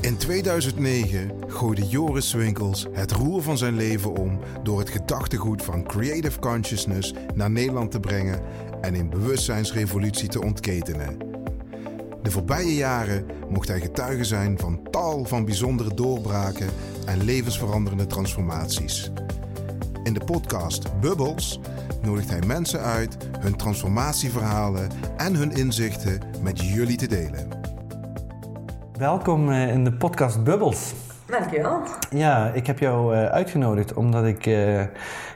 In 2009 gooide Joris Winkels het roer van zijn leven om door het gedachtegoed van Creative Consciousness naar Nederland te brengen en een bewustzijnsrevolutie te ontketenen. De voorbije jaren mocht hij getuige zijn van tal van bijzondere doorbraken en levensveranderende transformaties. In de podcast Bubbles nodigt hij mensen uit hun transformatieverhalen en hun inzichten met jullie te delen. Welkom eh, in de podcast Bubbles. Dankjewel. Ja, ik heb jou eh, uitgenodigd omdat ik, eh,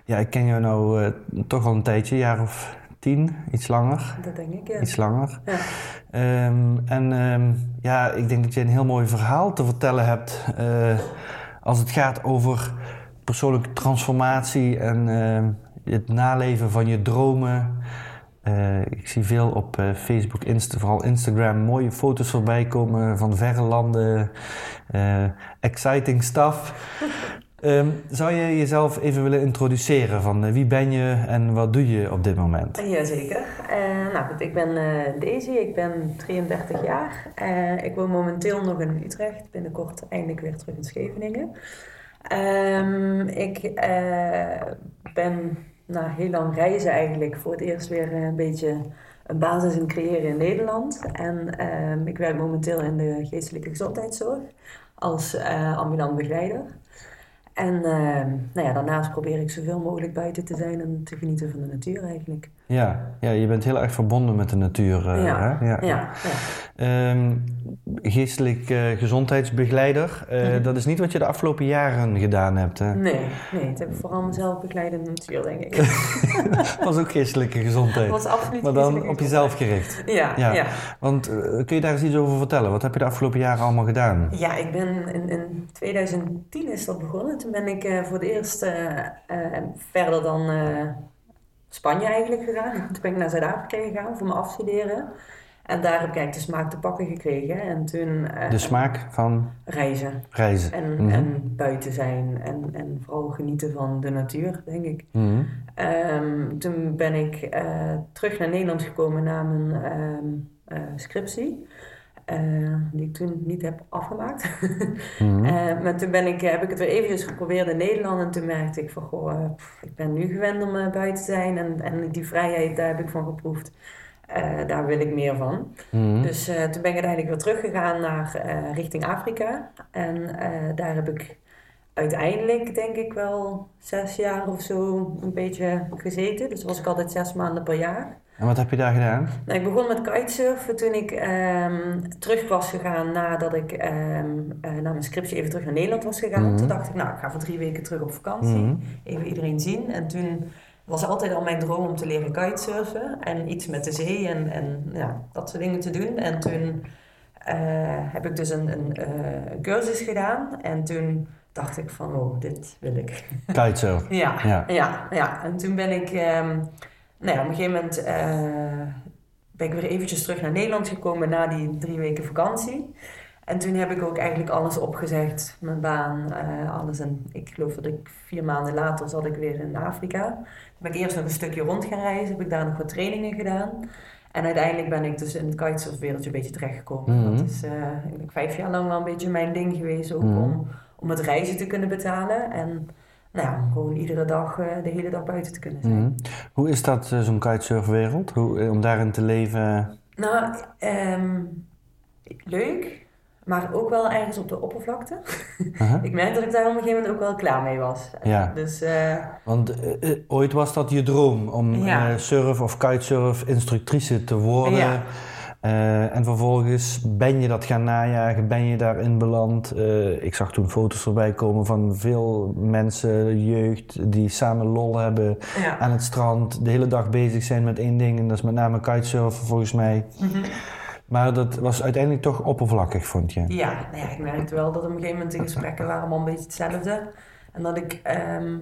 ja, ik ken jou nou toch al een tijdje, een jaar of tien, iets langer. Dat denk ik, ja. Iets langer. Ja. Ehm, en ehm, ja, ik denk dat je een heel mooi verhaal te vertellen hebt als het gaat over persoonlijke transformatie en ehm, het naleven van je dromen. Eh, ik zie veel op eh, Facebook, Insta, vooral Instagram, mooie foto's voorbij komen van verre landen. eh, exciting stuff. Ehm, zou je jezelf even willen introduceren van wie ben je en wat doe je op dit moment? Jazeker. Uh, nou goed, ik ben eh, Daisy, ik ben 33 jaar. Eh, ik woon momenteel nog in Utrecht, binnenkort eindelijk weer terug in Scheveningen. Ehm, ik eh, ben na heel lang reizen eigenlijk voor het eerst weer een beetje een basis in creëren in Nederland. En ehm, ik werk momenteel in de geestelijke gezondheidszorg als eh, ambulant begeleider. En ehm, nou ja, daarnaast probeer ik zoveel mogelijk buiten te zijn en te genieten van de natuur eigenlijk. Ja, ja je bent heel erg verbonden met de natuur. eh, ja, hè? ja. ja. Ehm, geestelijk eh, gezondheidsbegeleider, eh, Mhm. dat is niet wat je de afgelopen jaren gedaan hebt. Hè? Nee, nee, het heb ik vooral mezelf begeleid in de natuur, denk ik. was ook geestelijke gezondheid. was absoluut Maar dan op jezelf gericht. Ja, Ja. ja. ja. Want kun je daar eens iets over vertellen? Wat heb je de afgelopen jaren allemaal gedaan? ik ben in, in 2010 is dat begonnen. Toen ben ik eh, voor het eerst eh, eh, verder dan Spanje eigenlijk gegaan. Toen ben ik naar Zuid-Afrika gegaan voor mijn afstuderen. En daar heb ik eigenlijk de smaak te pakken gekregen. En toen De smaak van reizen. reizen. En, Mhm. en buiten zijn. En, en vooral genieten van de natuur, denk ik. Mhm. Ehm, toen ben ik terug naar Nederland gekomen na mijn ehm, eh, scriptie. Eh, die ik toen niet heb afgemaakt. Mhm. Eh, maar toen ben ik, heb ik het weer eventjes geprobeerd in Nederland. En toen merkte ik van, goh, eh, pff, ik ben nu gewend om eh, buiten te zijn. En, en die vrijheid, daar heb ik van geproefd. Eh, daar wil ik meer van. Mhm. Dus eh, toen ben ik uiteindelijk weer teruggegaan naar eh, richting Afrika. En eh, daar heb ik uiteindelijk, denk ik wel, zes jaar of zo een beetje gezeten. Dus was ik altijd zes maanden per jaar. En wat heb je daar gedaan? Nou, ik begon met kitesurfen toen ik ehm, terug was gegaan nadat ik eh, na mijn scriptie even terug naar Nederland was gegaan. Mhm. Toen dacht ik, nou, ik ga voor drie weken terug op vakantie. Mhm. Even iedereen zien. En toen was altijd al mijn droom om te leren kitesurfen. En iets met de zee en, en ja, dat soort dingen te doen. En toen eh, heb ik dus een, een eh, cursus gedaan. En toen dacht ik van, oh, dit wil ik. Kitesurf. Ja, Ja. ja. ja, En toen ben ik, ehm, nou ja, op een gegeven moment eh, ben ik weer eventjes terug naar Nederland gekomen na die drie weken vakantie. En toen heb ik ook eigenlijk alles opgezegd, mijn baan, eh, alles. En ik geloof dat ik vier maanden later zat ik weer in Afrika. Toen ben ik eerst nog een stukje rond gaan reizen, heb ik daar nog wat trainingen gedaan. En uiteindelijk ben ik dus in het kitesurfwereldje een beetje terechtgekomen. Mhm. Dat is eh, vijf jaar lang wel een beetje mijn ding geweest, ook Mhm. om, om het reizen te kunnen betalen. En nou ja, gewoon iedere dag, eh, de hele dag buiten te kunnen zijn. Mhm. Hoe is dat, eh, zo'n kitesurfwereld? Hoe, eh, om daarin te leven? Nou, ehm, leuk, maar ook wel ergens op de oppervlakte. Ik merk dat ik daar op een gegeven moment ook wel klaar mee was. Ja. Dus Want ooit was dat je droom om Ja. surf- of kitesurf instructrice te worden. Ja. Eh, en vervolgens ben je dat gaan najagen, ben je daarin beland. Eh, ik zag toen foto's voorbij komen van veel mensen, jeugd, die samen lol hebben ja. aan het strand. De hele dag bezig zijn met één ding en dat is met name kitesurfen volgens mij. Mhm. Maar dat was uiteindelijk toch oppervlakkig, vond je? Ja, nou ja, ik merkte wel dat op een gegeven moment de gesprekken waren allemaal een beetje hetzelfde. En dat ik, ehm,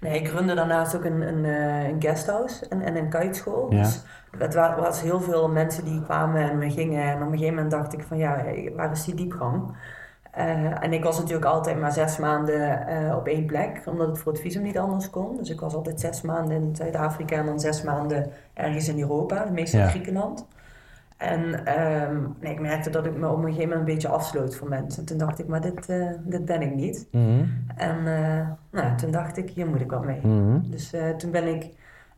nee, ik runde daarnaast ook een, een, eh, een guesthouse en, en een kiteschool. Ja. Dus het wa- was heel veel mensen die kwamen en we gingen. En op een gegeven moment dacht ik van ja, waar is die diepgang? Eh, en ik was natuurlijk altijd maar zes maanden eh, op één plek, omdat het voor het visum niet anders kon. Dus ik was altijd zes maanden in Zuid-Afrika en dan zes maanden ergens in Europa, meestal Ja. in Griekenland. En ehm, nee, ik merkte dat ik me op een gegeven moment een beetje afsloot voor mensen. En toen dacht ik, maar dit, uh, dit ben ik niet. Mhm. En uh, nou, toen dacht ik, hier moet ik wat mee. Mhm. Dus uh, toen ben ik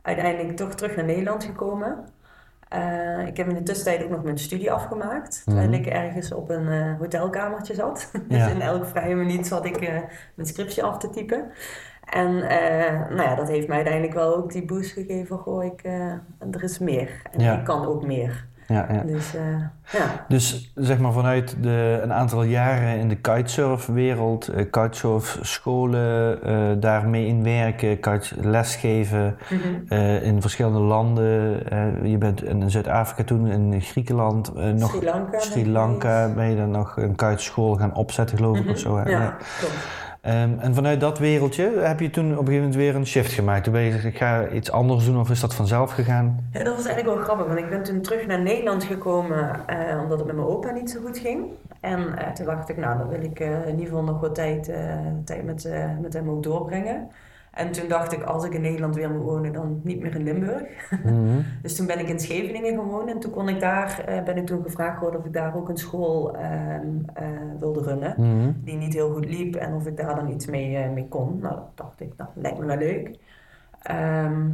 uiteindelijk toch terug naar Nederland gekomen. ik heb in de tussentijd ook nog mijn studie afgemaakt. Terwijl ik ergens op een hotelkamertje zat. dus Ja. in elke vrije minuut zat ik mijn scriptje af te typen. En nou ja, dat heeft mij uiteindelijk wel ook die boost gegeven. Goh, ik, er is meer. En Ja. ik kan ook meer. Ja, ja. Dus eh, ja. Dus zeg maar vanuit de, een aantal jaren in de kitesurfwereld, uh, kitesurfscholen, uh, daarmee in werken, kite lesgeven Mhm. in verschillende landen. Je bent in Zuid-Afrika toen, in Griekenland, nog Sri Lanka. Sri Lanka ben je dan nog een kiteschool gaan opzetten geloof ik Mhm. of zo. hè? Ja, klopt. Um, en vanuit dat wereldje heb je toen op een gegeven moment weer een shift gemaakt. Toen ben je gezegd, ik ga iets anders doen of is dat vanzelf gegaan? Ja, dat was eigenlijk wel grappig, want ik ben toen terug naar Nederland gekomen eh, omdat het met mijn opa niet zo goed ging. En eh, toen dacht ik, nou, dan wil ik eh, in ieder geval nog wat tijd, tijd met, met hem ook doorbrengen. En toen dacht ik, als ik in Nederland weer moet wonen, dan niet meer in Limburg. Mhm. Dus toen ben ik in Scheveningen gewoond en toen kon ik daar, eh, ben ik toen gevraagd geworden of ik daar ook een school ehm, eh, wilde runnen. Mhm. Die niet heel goed liep en of ik daar dan iets mee, eh, mee kon. Nou, dat dacht ik, nou, lijkt me wel leuk. Ehm,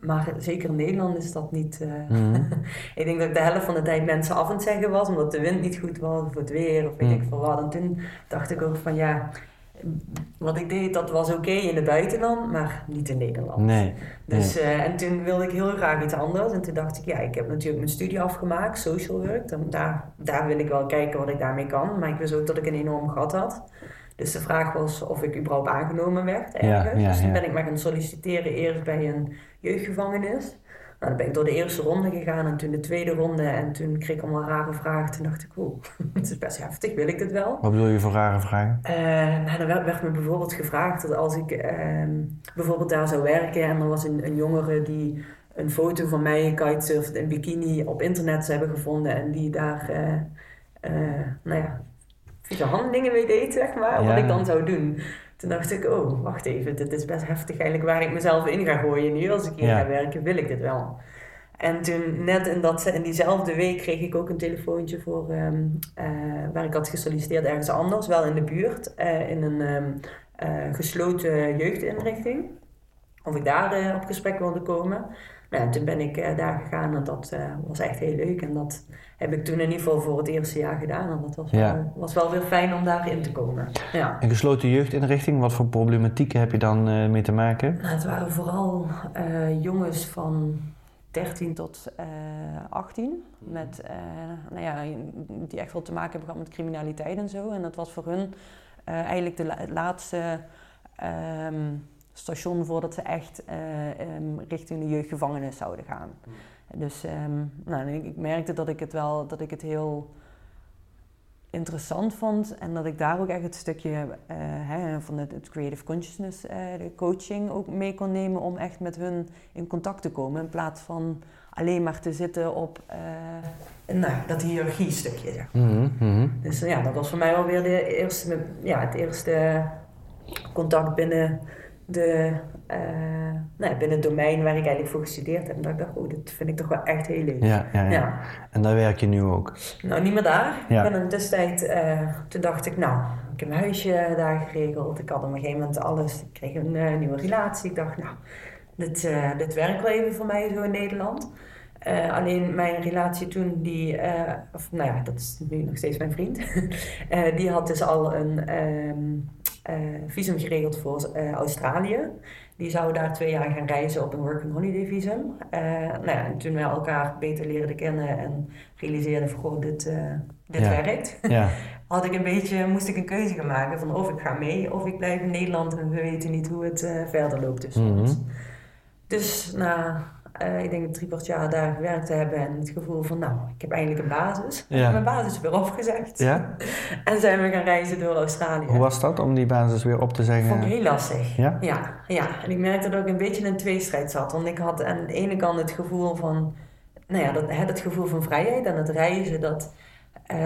maar zeker in Nederland is dat niet. Mhm. ik denk dat ik de helft van de tijd mensen af aan het zeggen was, omdat de wind niet goed was, of het weer, of weet ik veel wat. En toen dacht ik ook van ja, wat ik deed, dat was oké in het buitenland, maar niet in Nederland. Nee. Dus, eh, en toen wilde ik heel graag iets anders. En toen dacht ik, ja, ik heb natuurlijk mijn studie afgemaakt, social work. Dan, daar, daar wil ik wel kijken wat ik daarmee kan. Maar ik wist ook dat ik een enorm gat had. Dus de vraag was of ik überhaupt aangenomen werd ergens. ja, dus toen ben ik maar gaan solliciteren eerst bij een jeugdgevangenis. Dan ben ik door de eerste ronde gegaan en toen de tweede ronde. En toen kreeg ik allemaal rare vragen. Toen dacht ik, oeh, het is best heftig, wil ik dit wel? Wat bedoel je voor rare vragen? Eh, nou, dan werd, werd me bijvoorbeeld gevraagd dat als ik ehm, bijvoorbeeld daar zou werken en er was een, een jongere die een foto van mij kitesurfd in bikini op internet zou hebben gevonden en die daar, eh nou ja, vieze handelingen mee deed, zeg maar, Ja. wat ik dan zou doen. Toen dacht ik, oh, wacht even, dit is best heftig eigenlijk waar ik mezelf in ga gooien nu. Als ik hier Ja. ga werken, wil ik dit wel. En toen, net in, dat, in diezelfde week, kreeg ik ook een telefoontje voor, ehm, eh, waar ik had gesolliciteerd ergens anders, wel in de buurt, eh, in een ehm, eh, gesloten jeugdinrichting. Of ik daar op gesprek wilde komen. Nou, en toen ben ik eh, daar gegaan en dat eh, was echt heel leuk. En dat heb ik toen in ieder geval voor het eerste jaar gedaan. En dat was, Ja. wel, was wel weer fijn om daarin te komen. Ja. Een gesloten jeugdinrichting, wat voor problematieken heb je dan eh, mee te maken? Nou, het waren vooral jongens van 13 tot eh 18. Met, nou ja, die echt wel te maken hebben gehad met criminaliteit en zo. En dat was voor hun eigenlijk de laatste ehm, station voordat ze echt eh, ehm, richting de jeugdgevangenis zouden gaan. Dus ehm, nou, ik, ik merkte dat ik het wel, dat ik het heel interessant vond en dat ik daar ook echt het stukje eh, hè, van het, het creative consciousness, eh, de coaching ook mee kon nemen om echt met hun in contact te komen in plaats van alleen maar te zitten op eh, nou, dat hiërarchie stukje. Zeg. Mhm, mhm. Dus ja, dat was voor mij alweer de eerste, ja, het eerste contact binnen, de, eh, nou, binnen het domein waar ik eigenlijk voor gestudeerd heb. En dat ik dacht, oh, dit vind ik toch wel echt heel leuk. Ja, ja, ja, Ja. En daar werk je nu ook. Nou, niet meer daar. Ja. Ik ben in de tussentijd, eh, toen dacht ik, nou, ik heb mijn huisje daar geregeld. Ik had op een gegeven moment alles. Ik kreeg een eh, nieuwe relatie. Ik dacht, nou, dit, dit werkt wel even voor mij zo in Nederland. Alleen mijn relatie toen, die, of nou ja, dat is nu nog steeds mijn vriend. Die had dus al een ehm, eh, visum geregeld voor eh, Australië. Die zou daar twee jaar gaan reizen op een working holiday visum. Eh, nou ja, en toen we elkaar beter leerden kennen en realiseerden van, goh, dit, eh, dit Ja. werkt. Ja, Had ik een beetje, moest ik een keuze gaan maken van of ik ga mee of ik blijf in Nederland en we weten niet hoe het eh, verder loopt tussen Mhm. ons. Dus na, eh, ik denk drie kwart jaar daar gewerkt te hebben en het gevoel van, nou, ik heb eindelijk een basis. Ja. Ik heb mijn basis weer opgezegd. ja? En zijn we gaan reizen door Australië. Hoe was dat om die basis weer op te zeggen? Vond ik heel lastig. Ja? Ja, ja. En ik merkte dat ik een beetje in een tweestrijd zat. Want ik had aan de ene kant het gevoel van, nou ja, dat, hè, het gevoel van vrijheid en het reizen, dat, eh,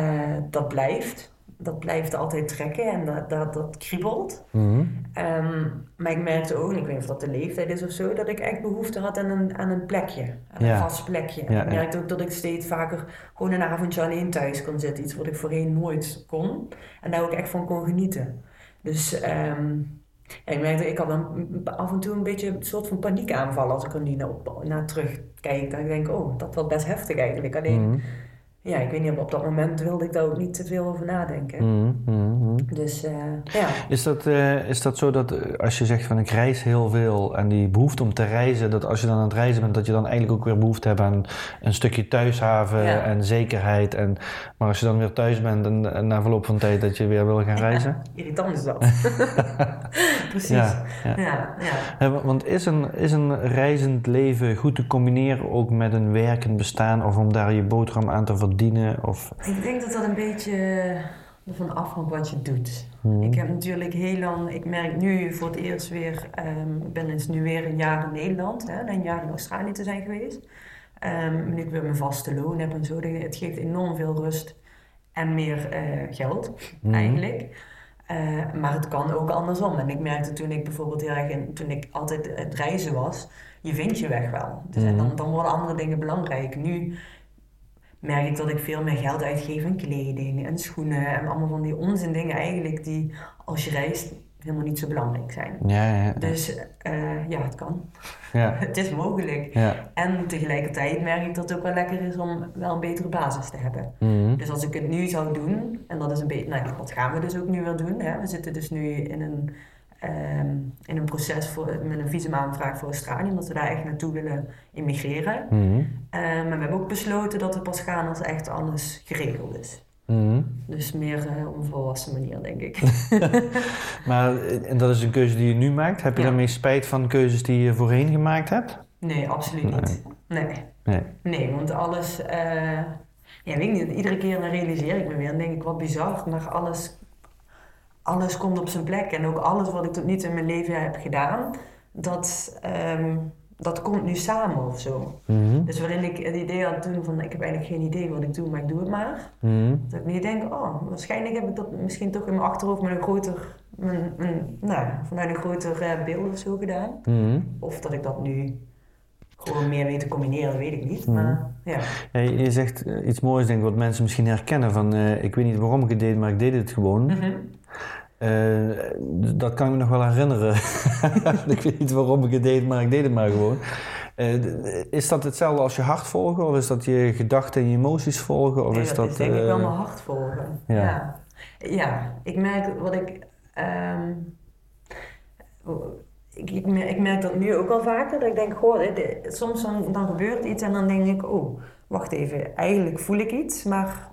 dat blijft. Dat blijft altijd trekken en dat, dat, dat kriebelt. Mhm. Ehm, maar ik merkte ook, ik weet niet of dat de leeftijd is of zo, dat ik echt behoefte had aan een, aan een plekje. Aan Ja. een vast plekje. Ja, ik ja. merkte ook dat ik steeds vaker gewoon een avondje alleen thuis kon zitten. Iets wat ik voorheen nooit kon. En daar ook echt van kon genieten. Dus ehm, ik merkte, ik had dan af en toe een beetje een soort van paniekaanval als ik er nu naar, naar terugkijk. Ik denk, oh, dat was best heftig eigenlijk. Alleen, Mhm. Ja, ik weet niet, op dat moment wilde ik daar ook niet te veel over nadenken. Mhm. Mhm. Dus eh, ja. Is dat, eh, is dat zo dat eh, als je zegt van ik reis heel veel en die behoefte om te reizen, dat als je dan aan het reizen bent, dat je dan eigenlijk ook weer behoefte hebt aan een stukje thuishaven Ja. en zekerheid. En, maar als je dan weer thuis bent en, en na verloop van tijd dat je weer wil gaan reizen? Irritant is dat. Precies. Ja, Ja, ja. ja. Want is een, is een reizend leven goed te combineren ook met een werkend bestaan of om daar je boterham aan te verdienen? Of, Ik denk dat dat een beetje ervan afhangt wat je doet. Mhm. Ik heb natuurlijk heel lang, ik merk nu voor het eerst weer, ehm, ik ben dus nu weer een jaar in Nederland, hè, een jaar in Australië te zijn geweest. Ehm, nu ik weer mijn vaste loon heb en zo, dat- het geeft enorm veel rust en meer eh, geld Mhm. eigenlijk. Eh, maar het kan ook andersom. En ik merkte toen ik bijvoorbeeld heel erg in, toen ik altijd het reizen was, je vindt je weg wel. Dus en Mhm. dan, dan worden andere dingen belangrijk. Nu merk ik dat ik veel meer geld uitgeef aan kleding en schoenen en allemaal van die onzin dingen eigenlijk die als je reist helemaal niet zo belangrijk zijn. ja, ja, ja. Dus eh, ja, het kan. ja, Het is mogelijk. ja. En tegelijkertijd merk ik dat het ook wel lekker is om wel een betere basis te hebben. Mhm. Dus als ik het nu zou doen, en dat is een beetje, nou ja, dat gaan we dus ook nu weer doen. Hè? We zitten dus nu in een, ehm, in een proces voor, met een visumaanvraag voor Australië, omdat we daar echt naartoe willen immigreren. Mhm. Eh, maar we hebben ook besloten dat we pas gaan als echt alles geregeld is. Mhm. Dus meer eh, op een volwassen manier, denk ik. Maar eh, en dat is een keuze die je nu maakt. Heb je Ja. daarmee spijt van keuzes die je voorheen gemaakt hebt? Nee, absoluut niet. Nee. Nee. Nee, want alles... eh, ja, weet ik niet, iedere keer dan realiseer ik me weer en denk ik, wat bizar, maar alles, alles komt op zijn plek. En ook alles wat ik tot nu toe in mijn leven heb gedaan, dat, ehm, dat komt nu samen of zo. Mhm. Dus waarin ik het idee had toen van, ik heb eigenlijk geen idee wat ik doe, maar ik doe het maar. Mhm. Dat ik nu denk, oh, waarschijnlijk heb ik dat misschien toch in mijn achterhoofd met een groter, mijn, mijn, nou, vanuit een groter eh, beeld of zo gedaan. Mhm. Of dat ik dat nu gewoon meer weet te combineren, weet ik niet. Mhm. Maar ja, Ja, je zegt eh, iets moois, denk ik, wat mensen misschien herkennen van eh, ik weet niet waarom ik het deed, maar ik deed het gewoon. Mhm. Eh, dat kan ik me nog wel herinneren. ik weet niet waarom ik het deed, maar ik deed het maar gewoon. Is dat hetzelfde als je hart volgen? Of is dat je gedachten en je emoties volgen? Of Nee, is dat, dat, is denk ik wel mijn hart volgen. ja. Ja. ja. ik merk wat ik, ehm, ik, ik, merk, dat nu ook al vaker. Dat ik denk, goh, dit- soms dan, dan gebeurt iets en dan denk ik, oh, wacht even, eigenlijk voel ik iets, maar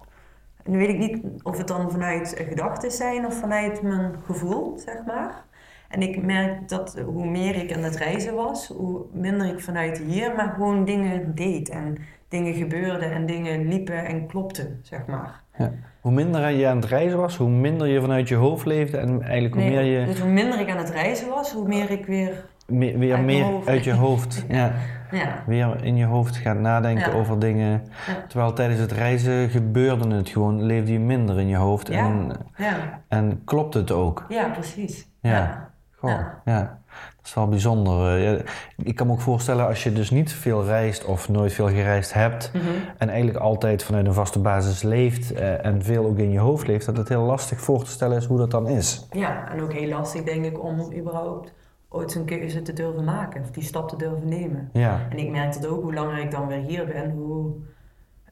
nu weet ik niet of het dan vanuit gedachten zijn of vanuit mijn gevoel, zeg maar. En ik merk dat hoe meer ik aan het reizen was, hoe minder ik vanuit hier, maar gewoon dingen deed. En dingen gebeurden en dingen liepen en klopten, zeg maar. Hoe minder je aan het reizen was, hoe minder je vanuit je hoofd leefde en eigenlijk hoe Nee, meer je Dus hoe minder ik aan het reizen was, hoe meer ik weer... me- weer uit meer hoofd. uit je hoofd, ja, Ja, weer in je hoofd gaat nadenken Ja. over dingen. Ja. Terwijl tijdens het reizen gebeurde het gewoon, leefde je minder in je hoofd Ja. en, ja, en klopt het ook. ja precies. Ja. Ja. Ja. ja. dat is wel bijzonder. Eh, ik kan me ook voorstellen als je dus niet veel reist of nooit veel gereisd hebt Mhm. en eigenlijk altijd vanuit een vaste basis leeft eh, en veel ook in je hoofd leeft, dat het heel lastig voor te stellen is hoe dat dan is. Ja, en ook heel lastig denk ik om überhaupt ooit zo'n keuze te durven maken. Of die stap te durven nemen. Ja, En ik merk dat ook, hoe langer ik dan weer hier ben, hoe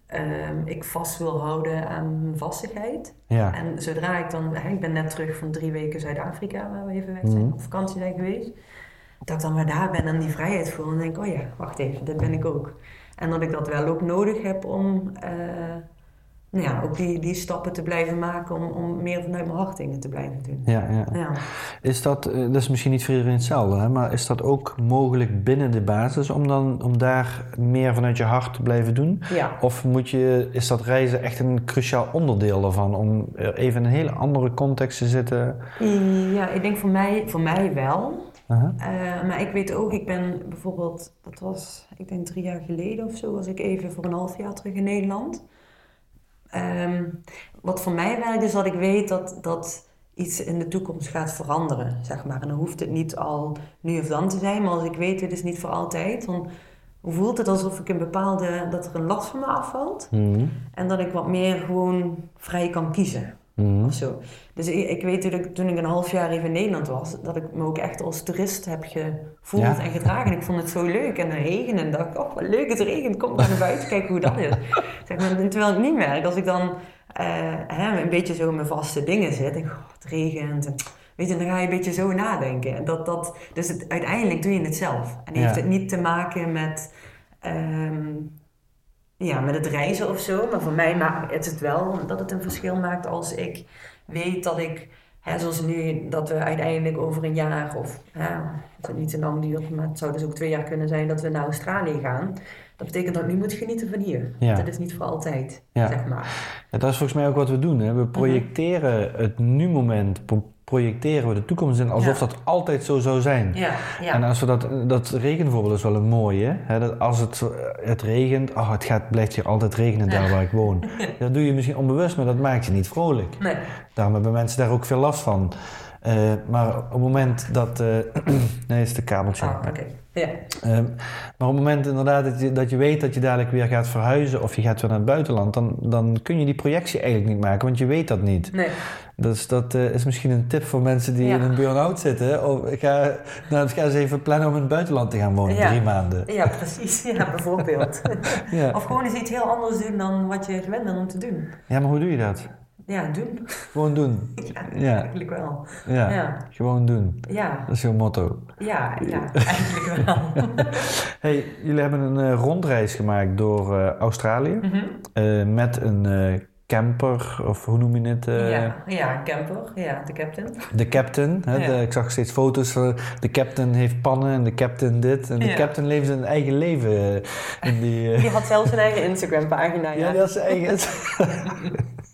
ehm, ik vast wil houden aan mijn vastigheid. ja. En zodra ik dan, ik ben net terug van drie weken Zuid-Afrika, waar we even weg zijn, Mhm. op vakantie zijn geweest. Dat ik dan weer daar ben en die vrijheid voel. En denk, oh ja, wacht even, dit ben ik ook. En dat ik dat wel ook nodig heb om eh, nou ja, ook die, die stappen te blijven maken, om, om meer vanuit mijn hart dingen te blijven doen. Ja, ja. Ja. Is dat, eh, dat is misschien niet voor iedereen hetzelfde, hè? maar is dat ook mogelijk binnen de basis om, dan, om daar meer vanuit je hart te blijven doen? ja. Of moet je, is dat reizen echt een cruciaal onderdeel daarvan om even in een hele andere context te zitten? Ja, ik denk voor mij, voor mij wel. Eh, maar ik weet ook, ik ben bijvoorbeeld, dat was, ik denk drie jaar geleden of zo, was ik even voor een half jaar terug in Nederland. Ehm, wat voor mij werkt is dat ik weet dat, dat iets in de toekomst gaat veranderen, zeg maar. En dan hoeft het niet al nu of dan te zijn, maar als ik weet, dit is niet voor altijd, dan voelt het alsof ik een bepaalde, dat er een last van me afvalt. Mhm. En dat ik wat meer gewoon vrij kan kiezen. Mhm. Of zo. Dus ik, ik weet toen ik, toen ik een half jaar even in Nederland was, dat ik me ook echt als toerist heb gevoeld Ja. en gedragen. Ik vond het zo leuk. En de regen en dacht ik, oh wat leuk, het regent. Kom maar naar buiten, kijken hoe dat is. Zeg maar, terwijl ik niet merk, als ik dan eh, hè, een beetje zo in mijn vaste dingen zit. En, oh, het regent. En, weet je, dan ga je een beetje zo nadenken. En Dat, dat, dus het, uiteindelijk doe je het zelf. En Ja. heeft het niet te maken met... ehm, ja, met het reizen of zo. Maar voor mij maakt het het wel dat het een verschil maakt als ik weet dat ik, hè, zoals nu, dat we uiteindelijk over een jaar of, hè, als het niet te lang duurt, maar het zou dus ook twee jaar kunnen zijn dat we naar Australië gaan. Dat betekent dat ik nu moet genieten van hier. Ja. Dat is niet voor altijd, Ja. zeg maar. Ja, dat is volgens mij ook wat we doen. Hè? We Mhm. projecteren het nu-moment, projecteren we de toekomst in alsof Ja. dat altijd zo zou zijn. Ja, ja. En als we dat, dat regenvoorbeeld is wel een mooie. Hè? Dat als het, het regent, oh, het gaat, blijft hier altijd regenen daar waar ik woon. Dat doe je misschien onbewust, maar dat maakt je niet vrolijk. Nee. Daarom hebben mensen daar ook veel last van. Eh, maar op het moment dat. eh nee, is de kabeltje. Ah, oké. Ja. Ehm, maar op het moment inderdaad dat je, dat je weet dat je dadelijk weer gaat verhuizen of je gaat weer naar het buitenland, dan, dan kun je die projectie eigenlijk niet maken, want je weet dat niet. Nee. Dus dat eh, is misschien een tip voor mensen die Ja. in een burn-out zitten. Oh, ga, nou, ga eens even plannen om in het buitenland te gaan wonen, Ja. drie maanden. Ja, precies. Ja, bijvoorbeeld. Ja. Of gewoon eens iets heel anders doen dan wat je gewend bent om te doen. ja, maar hoe doe je dat? Ja, doen. Gewoon doen. Ja, Ja. eigenlijk wel. Ja, Ja. gewoon doen. Ja, Dat is jouw motto. ja, ja, eigenlijk wel. Hey, jullie hebben een eh, rondreis gemaakt door eh, Australië Mhm. eh, met een eh, camper, of hoe noem je het? eh, ja, ja, camper. Ja, de captain. De captain. Hè, Ja. de- ik zag steeds foto's van de captain heeft pannen en de captain dit. En de Ja. captain leeft zijn eigen leven in die... eh, Die had zelfs een eigen Instagram-pagina. ja, Ja, dat is zijn eigen...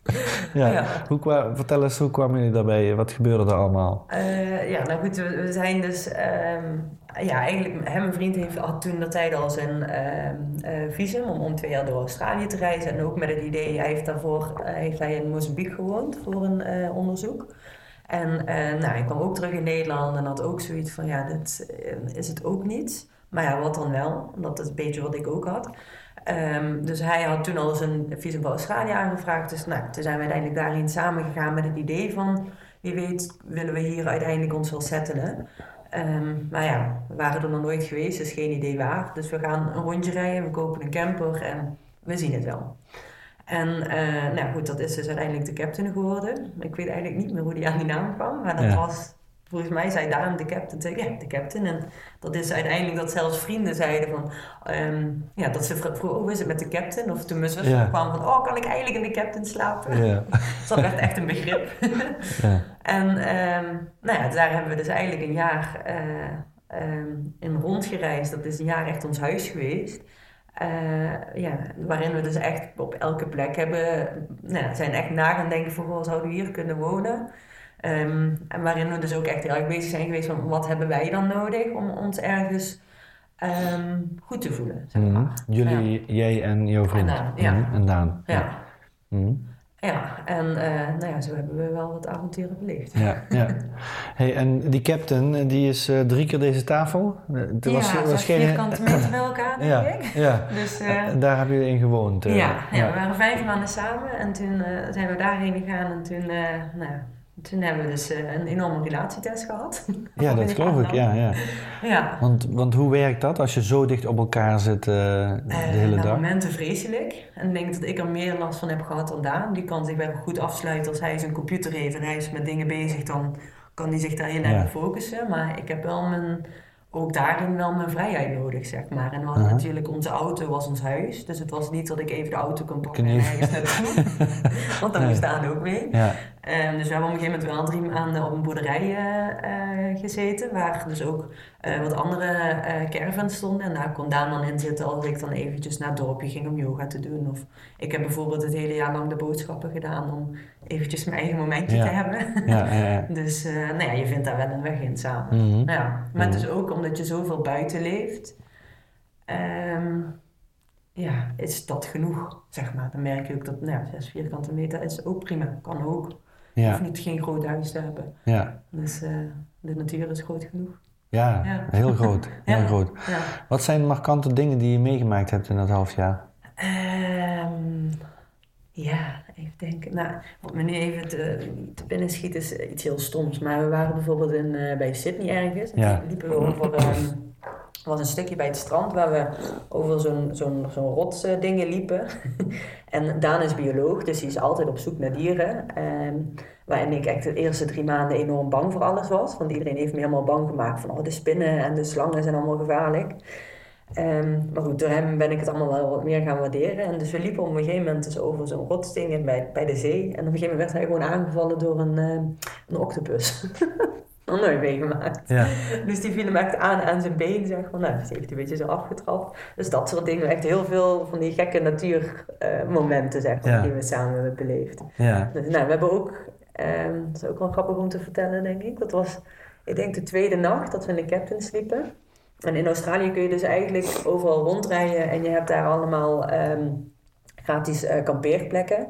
ja. Ja. Hoe vertel eens, hoe kwamen jullie daarbij? Wat gebeurde er allemaal? Eh, ja, nou goed, we, we zijn dus... ehm, ja, eigenlijk, mijn vriend, heeft, had toen de tijd al zijn ehm, eh, visum om, om twee jaar door Australië te reizen. En ook met het idee, hij heeft daarvoor eh, heeft hij in Mozambique gewoond voor een onderzoek. En nou, hij kwam ook terug in Nederland en had ook zoiets van, ja, dit is het ook niet. Maar ja, wat dan wel? Dat is een beetje wat ik ook had. Ehm, dus hij had toen al zijn visum voor Australië aangevraagd. Dus nou, toen zijn we uiteindelijk daarin samengegaan met het idee van... wie weet willen we hier uiteindelijk ons wel settelen. Ehm, maar ja, we waren er nog nooit geweest, dus geen idee waar. Dus we gaan een rondje rijden, we kopen een camper en we zien het wel. En eh, nou goed, dat is dus uiteindelijk de captain geworden. Ik weet eigenlijk niet meer hoe die aan die naam kwam, maar dat Ja. was... Volgens mij zei Daan de captain tegen ja, de captain. En dat is uiteindelijk dat zelfs vrienden zeiden van... ehm, ja, dat ze vro- vroegen, hoe is het met de captain? Of toen mijn zus Ja. kwam van, oh, kan ik eigenlijk in de captain slapen? Ja. Dus dat werd echt een begrip. ja. En ehm, nou ja, daar hebben we dus eigenlijk een jaar eh, ehm, in rondgereisd. Dat is een jaar echt ons huis geweest. Eh, ja, waarin we dus echt op elke plek hebben, nou, zijn echt na gaan denken van, goh, zouden we hier kunnen wonen? Ehm, en waarin we dus ook echt heel erg bezig zijn geweest van, wat hebben wij dan nodig om ons ergens ehm, goed te voelen, zeg Mhm. Jullie, jij en jouw vriend. En Daan, ja. Mhm. En Daan. Ja, Mhm. ja. en eh, nou ja, zo hebben we wel wat avonturen beleefd. Ja, ja. Hey, en die captain, eh, die is eh, drie keer deze tafel. Eh, er ja, was, was geen- vierkante meter bij elkaar, denk Ja, ik. ja. Dus, eh, daar hebben jullie in gewoond. eh. ja, ja, we waren vijf maanden samen en toen eh, zijn we daarheen gegaan en toen, eh, nou, ja, toen hebben we dus eh, een enorme relatietest gehad. Ja, dat geloof ik, ja. ja. Ja. Want, want hoe werkt dat als je zo dicht op elkaar zit eh, de Eh, hele nou, dag? momenten vreselijk. En ik denk dat ik er meer last van heb gehad dan Daan. Die kan zich wel goed afsluiten als hij zijn computer heeft en hij is met dingen bezig, dan kan hij zich daar heel erg Ja. op focussen. Maar ik heb wel mijn, ook daarin wel mijn vrijheid nodig, zeg maar. En we hadden natuurlijk, onze auto was ons huis. Dus het was niet dat ik even de auto kon pakken en ergens naartoe. Want dan Nee. moest Daan ook mee. Ja, Ehm, dus we hebben op een gegeven moment wel drie maanden op een boerderij eh, eh, gezeten, waar dus ook eh, wat andere caravans stonden. En daar kon Daan dan in zitten als ik dan eventjes naar het dorpje ging om yoga te doen. Of ik heb bijvoorbeeld het hele jaar lang de boodschappen gedaan om eventjes mijn eigen momentje Ja. te hebben. ja. Dus nou ja, je vindt daar wel een weg in samen. Mhm. Ja, maar het is ook omdat je zoveel buiten leeft. ehm, ja, is dat genoeg, zeg maar. Dan merk je ook dat, nou ja, 6 vierkante meter is ook prima, kan ook. Je Ja, hoeft niet geen groot huis te hebben. ja. Dus eh, de natuur is groot genoeg. Ja, Ja. heel groot. Heel Ja. groot. Ja. Wat zijn markante dingen die je meegemaakt hebt in dat half jaar? Ehm, ja, even denken. Nou, wat me nu even te, te binnen schiet is iets heel stoms. Maar we waren bijvoorbeeld in, eh, bij Sydney ergens. En Ja. liepen we over... er was een stukje bij het strand waar we over zo'n zo'n zo'n rotsdingen liepen. en Daan is bioloog, dus die is altijd op zoek naar dieren. Ehm, waarin ik echt de eerste drie maanden enorm bang voor alles was. Want iedereen heeft me helemaal bang gemaakt van oh, de spinnen en de slangen zijn allemaal gevaarlijk. Ehm, maar goed, door hem ben ik het allemaal wel wat meer gaan waarderen. En dus we liepen op een gegeven moment dus over zo'n rotsding bij, bij de zee. En op een gegeven moment werd hij gewoon aangevallen door een, eh, een octopus. Nog nooit meegemaakt. Ja. Dus die viel hem echt aan aan zijn been, zeg maar. Nou, die heeft een beetje zo afgetrapt. Dus dat soort dingen. Echt heel veel van die gekke natuurmomenten, zeg maar, Ja. die we samen hebben beleefd. Ja. Dus, nou, we hebben ook, ehm, dat is ook wel grappig om te vertellen, denk ik. Dat was, ik denk, de tweede nacht dat we in de Captain sliepen. En in Australië kun je dus eigenlijk overal rondrijden en je hebt daar allemaal ehm, gratis eh, kampeerplekken.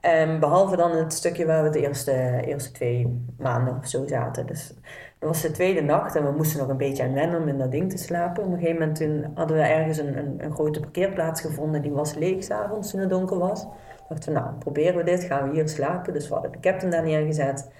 Ehm, behalve dan het stukje waar we de eerste, eerste twee maanden of zo zaten. Dus dat was de tweede nacht en we moesten nog een beetje aan wennen om in dat ding te slapen. Op een gegeven moment toen hadden we ergens een, een, een grote parkeerplaats gevonden. Die was leeg s'avonds toen het donker was. Dachten we, nou, proberen we dit, gaan we hier slapen. Dus we hadden de captain daar neergezet.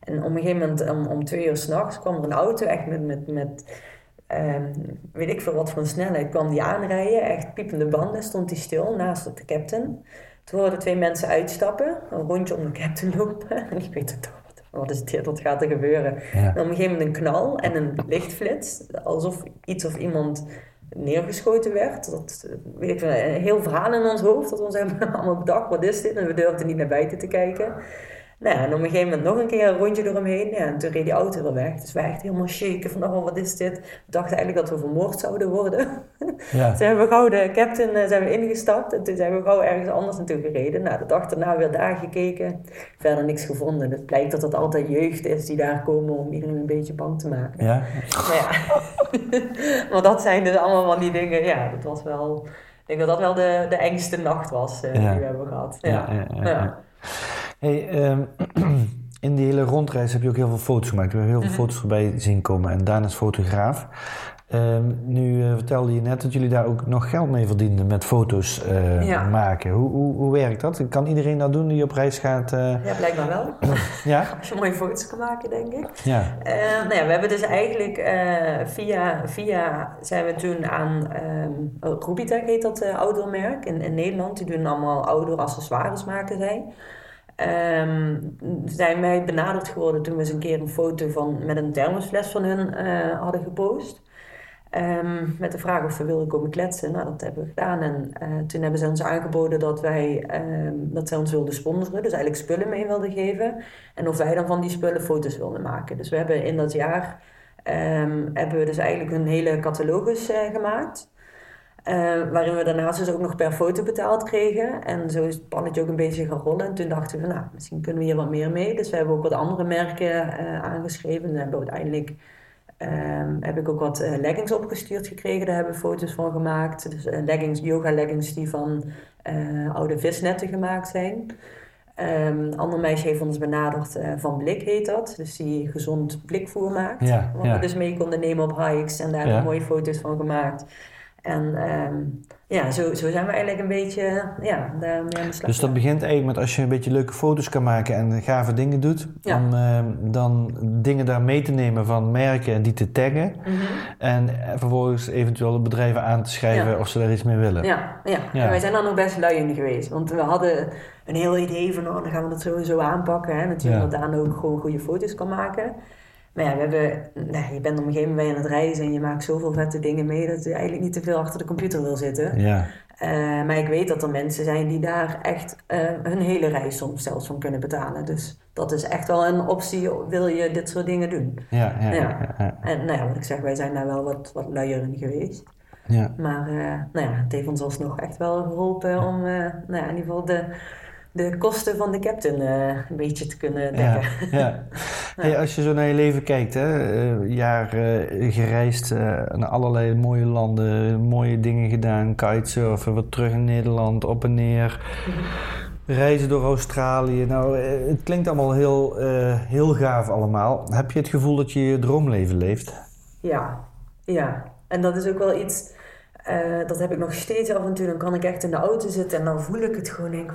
En op een gegeven moment, om, om twee uur s'nachts, kwam er een auto echt met, met, met ehm, weet ik veel wat voor een snelheid, kwam die aanrijden. Echt piepende banden, stond hij stil naast de captain. Toen hoorden twee mensen uitstappen, een rondje om de captain lopen. En ik weet het toch, wat, is dit, wat gaat er gebeuren? Ja. En op een gegeven moment een knal en een lichtflits. Alsof iets of iemand neergeschoten werd. Dat, weet ik een heel verhaal in ons hoofd. Dat we ons hebben allemaal bedacht, wat is dit? En we durfden niet naar buiten te kijken. Nou, en op een gegeven moment nog een keer een rondje eromheen. Ja, en toen reed die auto weer weg. Dus wij echt helemaal shaken van, oh, wat is dit? We dachten eigenlijk dat we vermoord zouden worden. Ja. Toen hebben we gauw de captain eh, zijn we ingestapt. En toen zijn we gauw ergens anders naartoe gereden. Nou, de dag daarna weer daar gekeken. Verder niks gevonden. Het blijkt dat het altijd jeugd is die daar komen om iedereen een beetje bang te maken. Ja. Maar ja, maar dat zijn dus allemaal van die dingen. Ja, dat was wel... Ik denk dat dat wel de, de engste nacht was eh, Ja. die we hebben gehad. Ja, Ja. Hey, ehm, in die hele rondreis heb je ook heel veel foto's gemaakt. We hebben heel veel Mhm. foto's voorbij zien komen. En Daan is fotograaf. Ehm, nu eh, vertelde je net dat jullie daar ook nog geld mee verdienden met foto's eh, Ja. maken. Hoe, hoe, hoe werkt dat? Kan iedereen dat doen die op reis gaat? eh? Ja, blijkbaar wel. ja? Als je mooie foto's kan maken, denk ik. Ja. Nou ja, we hebben dus eigenlijk via, via zijn we toen aan um, Rubitech heet dat outdoormerk in, in Nederland. Die doen allemaal outdoor accessoires maken zij. Ehm, zijn wij benaderd geworden toen we eens een keer een foto van, met een thermosfles van hun eh, hadden gepost. Ehm, met de vraag of we wilden komen kletsen. Nou, dat hebben we gedaan. En eh, toen hebben ze ons aangeboden dat, wij, ehm, dat zij ons wilden sponsoren. Dus eigenlijk spullen mee wilden geven. En of wij dan van die spullen foto's wilden maken. Dus we hebben in dat jaar hebben we dus eigenlijk een hele catalogus eh, gemaakt. Eh, waarin we daarnaast dus ook nog per foto betaald kregen. En zo is het pannetje ook een beetje gaan rollen. En toen dachten we, nou, misschien kunnen we hier wat meer mee. Dus we hebben ook wat andere merken eh, aangeschreven. En hebben we uiteindelijk Um, heb ik ook wat uh, leggings opgestuurd gekregen, daar hebben we foto's van gemaakt. Dus uh, leggings, yoga leggings die van uh, oude visnetten gemaakt zijn. Um, een ander meisje heeft ons benaderd, van Blik heet dat. Dus die gezond blikvoer maakt. Ja, wat ja. we dus mee konden nemen op hikes en daar Ja. mooie foto's van gemaakt. En um, ja, zo, zo zijn we eigenlijk een beetje ja, daarmee aan de slag. Dus dat begint eigenlijk met als je een beetje leuke foto's kan maken en gave dingen doet, Ja. om ehm, dan dingen daar mee te nemen van merken en die te taggen. Mhm. En vervolgens eventueel de bedrijven aan te schrijven Ja. of ze daar iets mee willen. Ja, ja. Ja. En wij zijn daar nog best lui in geweest. Want we hadden een heel idee van, oh, dan gaan we dat sowieso aanpakken. Hè. Natuurlijk dat Daan ook gewoon goede foto's kan maken. Maar ja, we hebben, nou, je bent op een gegeven moment aan het reizen en je maakt zoveel vette dingen mee dat je eigenlijk niet te veel achter de computer wil zitten. Ja, Eh, maar ik weet dat er mensen zijn die daar echt eh, hun hele reis soms zelfs van kunnen betalen. Dus dat is echt wel een optie, wil je dit soort dingen doen. ja, ja. Ja. ja, ja, En nou ja, wat ik zeg, wij zijn daar wel wat, wat luier in geweest. ja. Maar eh, nou ja, het heeft ons alsnog echt wel geholpen om nou ja, in ieder geval de, de kosten van de captain eh, een beetje te kunnen Ja, dekken. ja. Hey, als je zo naar je leven kijkt, hè, uh, jaar uh, gereisd naar allerlei mooie landen, mooie dingen gedaan, kitesurfen, weer terug in Nederland, op en neer, reizen door Australië. Nou, het klinkt allemaal heel, heel gaaf allemaal. Heb je het gevoel dat je je droomleven leeft? Ja, ja. En dat is ook wel iets, dat heb ik nog steeds af en toe. Dan kan ik echt in de auto zitten en dan voel ik het gewoon. Denk,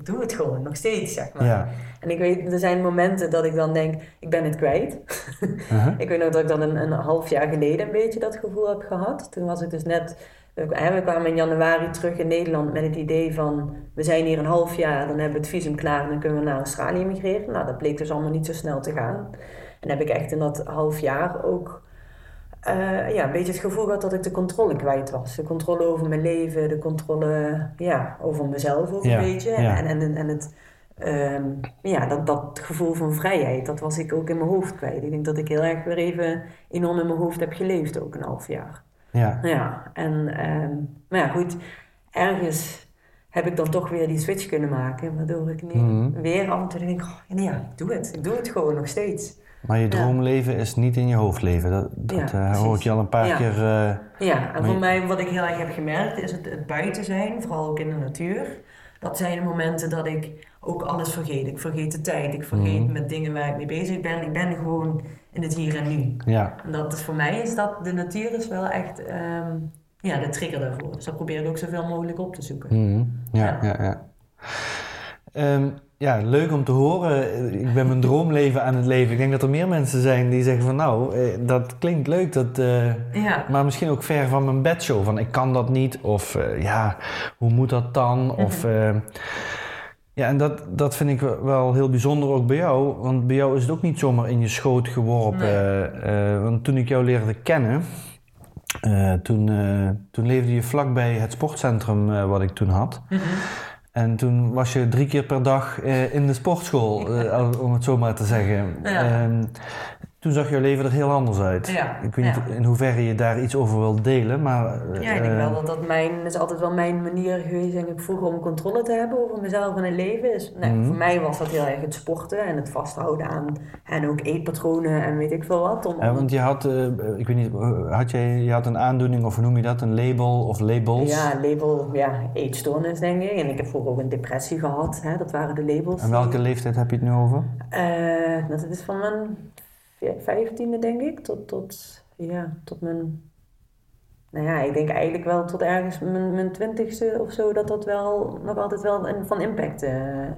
ik doe het gewoon nog steeds, zeg maar. Ja. En ik weet, er zijn momenten dat ik dan denk, ik ben het kwijt. Uh-huh. ik weet nog dat ik dan een, een half jaar geleden een beetje dat gevoel heb gehad. Toen was ik dus net, we, we kwamen in januari terug in Nederland met het idee van, we zijn hier een half jaar, dan hebben we het visum klaar en dan kunnen we naar Australië migreren. Nou, dat bleek dus allemaal niet zo snel te gaan. En heb ik echt in dat half jaar ook uh, ja, een beetje het gevoel gehad dat ik de controle kwijt was. De controle over mijn leven, de controle ja, over mezelf ook een beetje. En, en, en het, um, ja, dat, dat gevoel van vrijheid, dat was ik ook in mijn hoofd kwijt. Ik denk dat ik heel erg weer even enorm in mijn hoofd heb geleefd, ook een half jaar. Ja. Ja, en um, maar ja, goed, ergens heb ik dan toch weer die switch kunnen maken, waardoor ik nu mm weer af en toe denk, oh, ja, ik doe het. Ik doe het gewoon nog steeds. Maar je droomleven is niet in je hoofd leven. Dat, dat ja, uh, hoort je al een paar keer. Uh, ja, en voor mij, wat ik heel erg heb gemerkt, is het, het buiten zijn, vooral ook in de natuur. Dat zijn de momenten dat ik ook alles vergeet. Ik vergeet de tijd, ik vergeet mhm. met dingen waar ik mee bezig ben. Ik ben gewoon in het hier en nu. Ja. En dat is, voor mij is dat, de natuur is wel echt um, ja, de trigger daarvoor. Dus dat probeer ik ook zoveel mogelijk op te zoeken. Mm Ja, ja, ja. Um, ja, leuk om te horen. Ik ben mijn droomleven aan het leven. Ik denk dat er meer mensen zijn die zeggen van nou, eh, dat klinkt leuk, dat, uh, ja. maar misschien ook ver van mijn bedshow. Van ik kan dat niet of uh, ja, hoe moet dat dan? Mhm. Of, ja, en dat, dat vind ik wel heel bijzonder ook bij jou. Want bij jou is het ook niet zomaar in je schoot geworpen. Nee. want toen ik jou leerde kennen, toen, toen leefde je vlakbij het sportcentrum wat ik toen had. Mm en toen was je drie keer per dag uh, in de sportschool, uh, om het zo maar te zeggen. Ja. Toen zag jouw leven er heel anders uit. Ja, ik weet niet in hoeverre je daar iets over wilt delen, maar... Ja, ik denk wel eh, dat dat mijn, is altijd wel mijn manier geweest, denk ik, vroeger om controle te hebben over mezelf en het leven. Nee, mhm. Voor mij was dat heel erg het sporten en het vasthouden aan, en ook eetpatronen en weet ik veel wat. Om, ja, want je had, uh, ik weet niet, had jij, je had een aandoening of hoe noem je dat, een label of labels? Ja, label, ja, eetstoornis denk ik. En ik heb vroeger ook een depressie gehad, hè, dat waren de labels. En welke leeftijd heb je het nu over? Uh, dat is van mijn vijftiende, denk ik, tot, tot, ja, tot mijn nou ja, ik denk eigenlijk wel tot ergens mijn, mijn twintigste of zo dat dat wel nog altijd wel een, van impact, uh,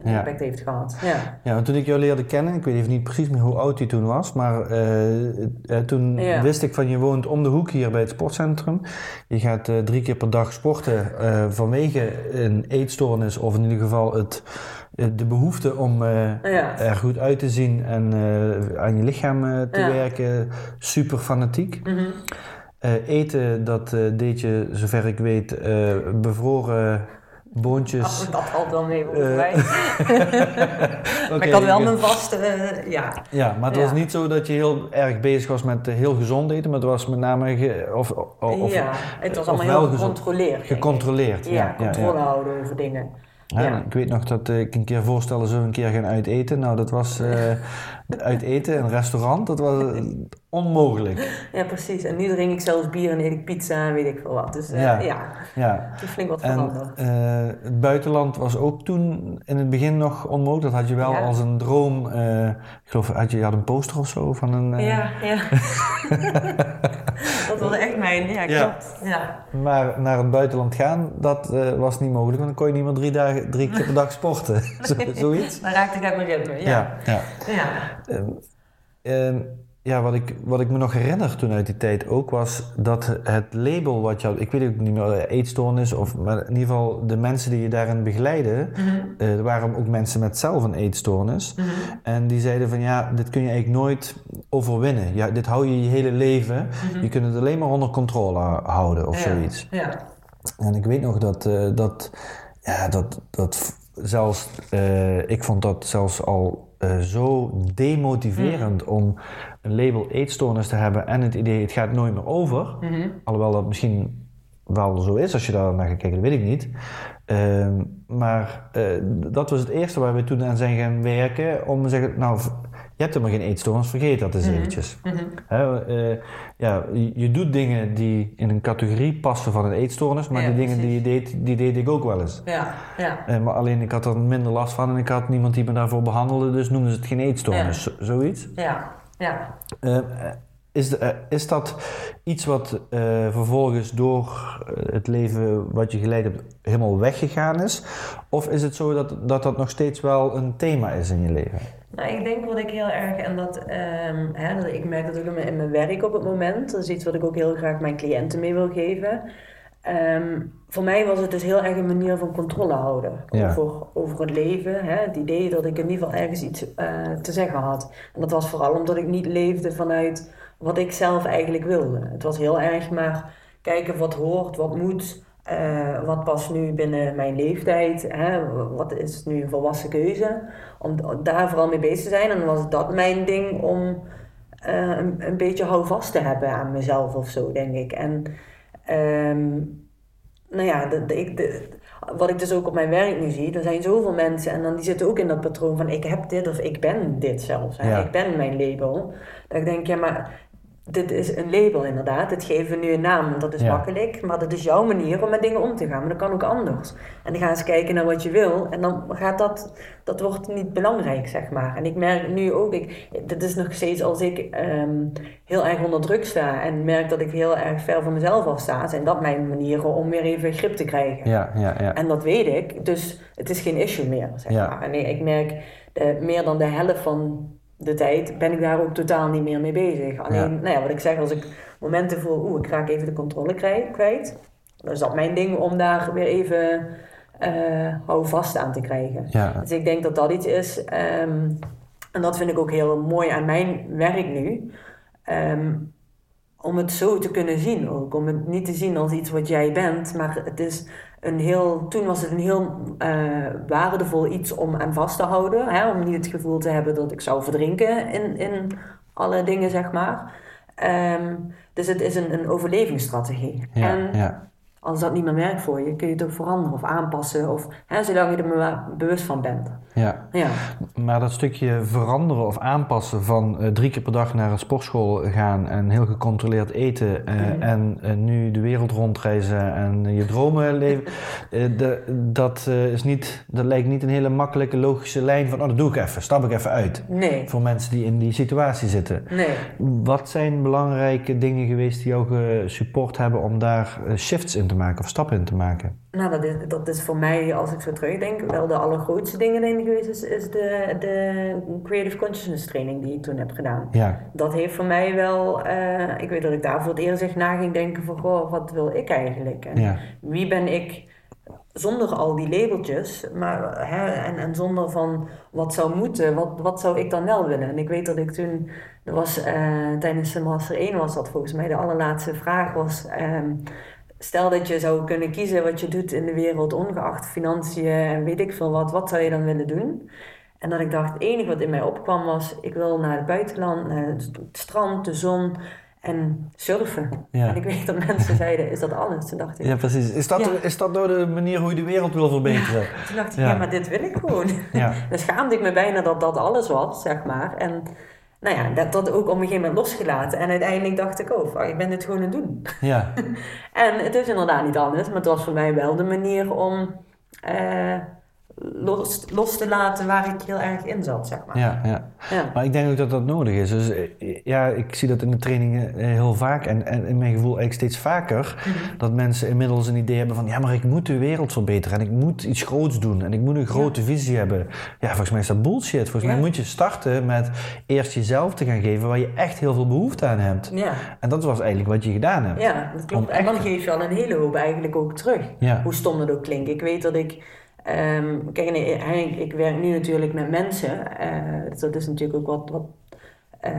impact heeft gehad. Ja. ja, want toen ik jou leerde kennen, ik weet even niet precies meer hoe oud je toen was, maar uh, uh, toen wist ik van je woont om de hoek hier bij het sportcentrum. Je gaat drie keer per dag sporten vanwege een eetstoornis of in ieder geval het de behoefte om uh, er goed uit te zien en uh, aan je lichaam uh, te ja. werken, super fanatiek. Mm -hmm. eten, dat deed je, zover ik weet, bevroren boontjes. Ach, dat valt wel mee volgens mij. okay, maar ik had wel mijn vaste, ja. Ja, maar het was niet zo dat je heel erg bezig was met heel gezond eten, maar het was met name... Ge, of, of, ja, het was allemaal heel gecontroleerd. Gecontroleerd, ja. ja controle houden over dingen. Ja, Ik weet nog dat ik een keer voorstelde, zo een keer gaan uiteten. Nou, dat was uh, uiteten, een restaurant, dat was onmogelijk. Ja, precies. En nu drink ik zelfs bier en eet ik pizza en weet ik veel wat. Dus uh, ja, ja. ja. het is flink wat veranderd. En, uh, het buitenland was ook toen in het begin nog onmogelijk. Dat had je wel als een droom. ik geloof, had je, je had een poster of zo van een... Ja, ja. dat was echt mijn, ja, klopt. Ja. Maar naar het buitenland gaan, dat was niet mogelijk. Want dan kon je niet meer drie, dagen, drie keer per dag sporten. Zo, zoiets. Dan raakte ik uit mijn ritme, ja. ja, ja. ja. Ja, wat ik, wat ik me nog herinner toen uit die tijd ook was dat het label wat je ik weet ook niet meer, eh, eetstoornis, of, maar in ieder geval de mensen die je daarin begeleiden, mm er waren ook mensen met zelf een eetstoornis. Mhm. En die zeiden van ja, dit kun je eigenlijk nooit overwinnen. Ja, dit hou je je hele leven. Mhm. Je kunt het alleen maar onder controle houden of zoiets. Ja. En ik weet nog dat, uh, dat, ja, dat, dat zelfs, uh, ik vond dat zelfs al zo demotiverend mm. om een label eetstoornis te hebben en het idee het gaat nooit meer over. Mm-hmm. Alhoewel dat misschien wel zo is als je daar naar gaat kijken, dat weet ik niet. Uh, maar uh, dat was het eerste waar we toen aan zijn gaan werken om te zeggen, nou je hebt helemaal geen eetstoornis, vergeet dat eens Mhm. eventjes. Mhm. Eh, ja, je, doet dingen die in een categorie passen van een eetstoornis, maar Ja, die dingen die je deed, die deed ik ook wel eens. Ja, ja. Eh, maar alleen ik had er minder last van en ik had niemand die me daarvoor behandelde, dus noemden ze het geen eetstoornis, zo- zoiets. Ja, ja. Eh, is, de- eh, is dat iets wat eh, vervolgens door het leven wat je geleid hebt helemaal weggegaan is? Of is het zo dat, dat dat nog steeds wel een thema is in je leven? Nou, ik denk wat ik heel erg, en dat, ehm, hè, dat ik merk dat ook in mijn, in mijn werk op het moment, dat is iets wat ik ook heel graag mijn cliënten mee wil geven. Ehm, voor mij was het dus heel erg een manier van controle houden Ja. over, over het leven. Hè? Het idee dat ik in ieder geval ergens iets eh, te zeggen had. En dat was vooral omdat ik niet leefde vanuit wat ik zelf eigenlijk wilde. Het was heel erg maar kijken wat hoort, wat moet, eh, wat past nu binnen mijn leeftijd, hè? wat is nu een volwassen keuze. Om daar vooral mee bezig te zijn. En dan was dat mijn ding om eh, een, een beetje houvast te hebben aan mezelf of zo, denk ik. En ehm, nou ja, de, de, ik, de, wat ik dus ook op mijn werk nu zie, er zijn zoveel mensen en dan die zitten ook in dat patroon van ik heb dit of ik ben dit zelfs. Hè? Ja. Ik ben mijn label. Dat ik denk, ja maar dit is een label inderdaad. Dit geven we nu een naam, want dat is Ja. makkelijk. Maar dat is jouw manier om met dingen om te gaan. Maar dat kan ook anders. En dan gaan ze kijken naar wat je wil. En dan gaat dat, dat wordt niet belangrijk, zeg maar. En ik merk nu ook, ik, dit is nog steeds als ik ehm, heel erg onder druk sta. En merk dat ik heel erg ver van mezelf af sta. Zijn dat mijn manieren om weer even grip te krijgen. Ja, ja, ja. En dat weet ik, dus het is geen issue meer, zeg maar. En ik merk, de, meer dan de helft van de tijd ben ik daar ook totaal niet meer mee bezig. Alleen, Ja. nou ja, wat ik zeg, als ik momenten voel, oeh, ik raak even de controle kwijt, dan is dat mijn ding om daar weer even eh hou vast aan te krijgen. ja. Dus ik denk dat dat iets is, ehm, en dat vind ik ook heel mooi aan mijn werk nu, ehm, om het zo te kunnen zien ook. Om het niet te zien als iets wat jij bent, maar het is een heel, toen was het een heel eh, waardevol iets om aan vast te houden. Hè? Om niet het gevoel te hebben dat ik zou verdrinken in, in alle dingen, zeg maar. Ehm, dus het is een, een overlevingsstrategie. Ja, en ja. Als dat niet meer werkt voor je, kun je het ook veranderen of aanpassen. Of, hè, zolang je er maar bewust van bent. ja. Ja, Maar dat stukje veranderen of aanpassen van eh, drie keer per dag naar een sportschool gaan en heel gecontroleerd eten eh, Mhm. en eh, nu de wereld rondreizen en je dromen leven, de, dat, is niet, dat lijkt niet een hele makkelijke logische lijn van oh dat doe ik even, stap ik even uit. nee, Voor mensen die in die situatie zitten. nee. Wat zijn belangrijke dingen geweest die jou gesupport hebben om daar shifts in te maken of stappen in te maken? Nou, dat is, dat is voor mij, als ik zo terugdenk, wel de allergrootste dingen denk ik geweest. Is, is de, de Creative Consciousness training die ik toen heb gedaan. Ja, Dat heeft voor mij wel, eh, ik weet dat ik daar voor het eerst echt na ging denken van, goh, wat wil ik eigenlijk? En ja, wie ben ik zonder al die labeltjes, maar, hè, en, en zonder van wat zou moeten, wat, wat zou ik dan wel willen? En ik weet dat ik toen, er was eh, tijdens de Master 1 was dat volgens mij, de allerlaatste vraag was, ehm, stel dat je zou kunnen kiezen wat je doet in de wereld, ongeacht financiën en weet ik veel wat, wat zou je dan willen doen? En dat ik dacht, het enige wat in mij opkwam was, ik wil naar het buitenland, naar het strand, de zon en surfen. Ja. En ik weet dat mensen zeiden, is dat alles? Toen dacht ik, ja precies. Is dat, Ja. is dat nou de manier hoe je de wereld wil verbeteren? Toen dacht ik, Ja. ja, maar dit wil ik gewoon. Ja, Dan schaamde ik me bijna dat dat alles was, zeg maar. En nou ja, dat, dat ook op een gegeven moment losgelaten. En uiteindelijk dacht ik, oh, fuck, ik ben dit gewoon aan het doen. ja, En het is inderdaad niet anders, maar het was voor mij wel de manier om eh, los, los te laten waar ik heel erg in zat, zeg maar. ja, ja. Ja. Maar ik denk ook dat dat nodig is. Dus eh, ja, ik zie dat in de trainingen eh, heel vaak en, en in mijn gevoel eigenlijk steeds vaker. Mhm. Dat mensen inmiddels een idee hebben van ja, maar ik moet de wereld verbeteren en ik moet iets groots doen en ik moet een grote visie hebben. Ja, volgens mij is dat bullshit. Volgens mij moet je starten met eerst jezelf te gaan geven waar je echt heel veel behoefte aan hebt. Ja, En dat was eigenlijk wat je gedaan hebt. ja, dat klopt. Om En dan echt- geef je al een hele hoop eigenlijk ook terug. Ja. Hoe stom dat ook klinkt. Ik weet dat ik. Ehm, kijk, nee, ik, ik werk nu natuurlijk met mensen. eh, dus dat is natuurlijk ook wat. wat eh,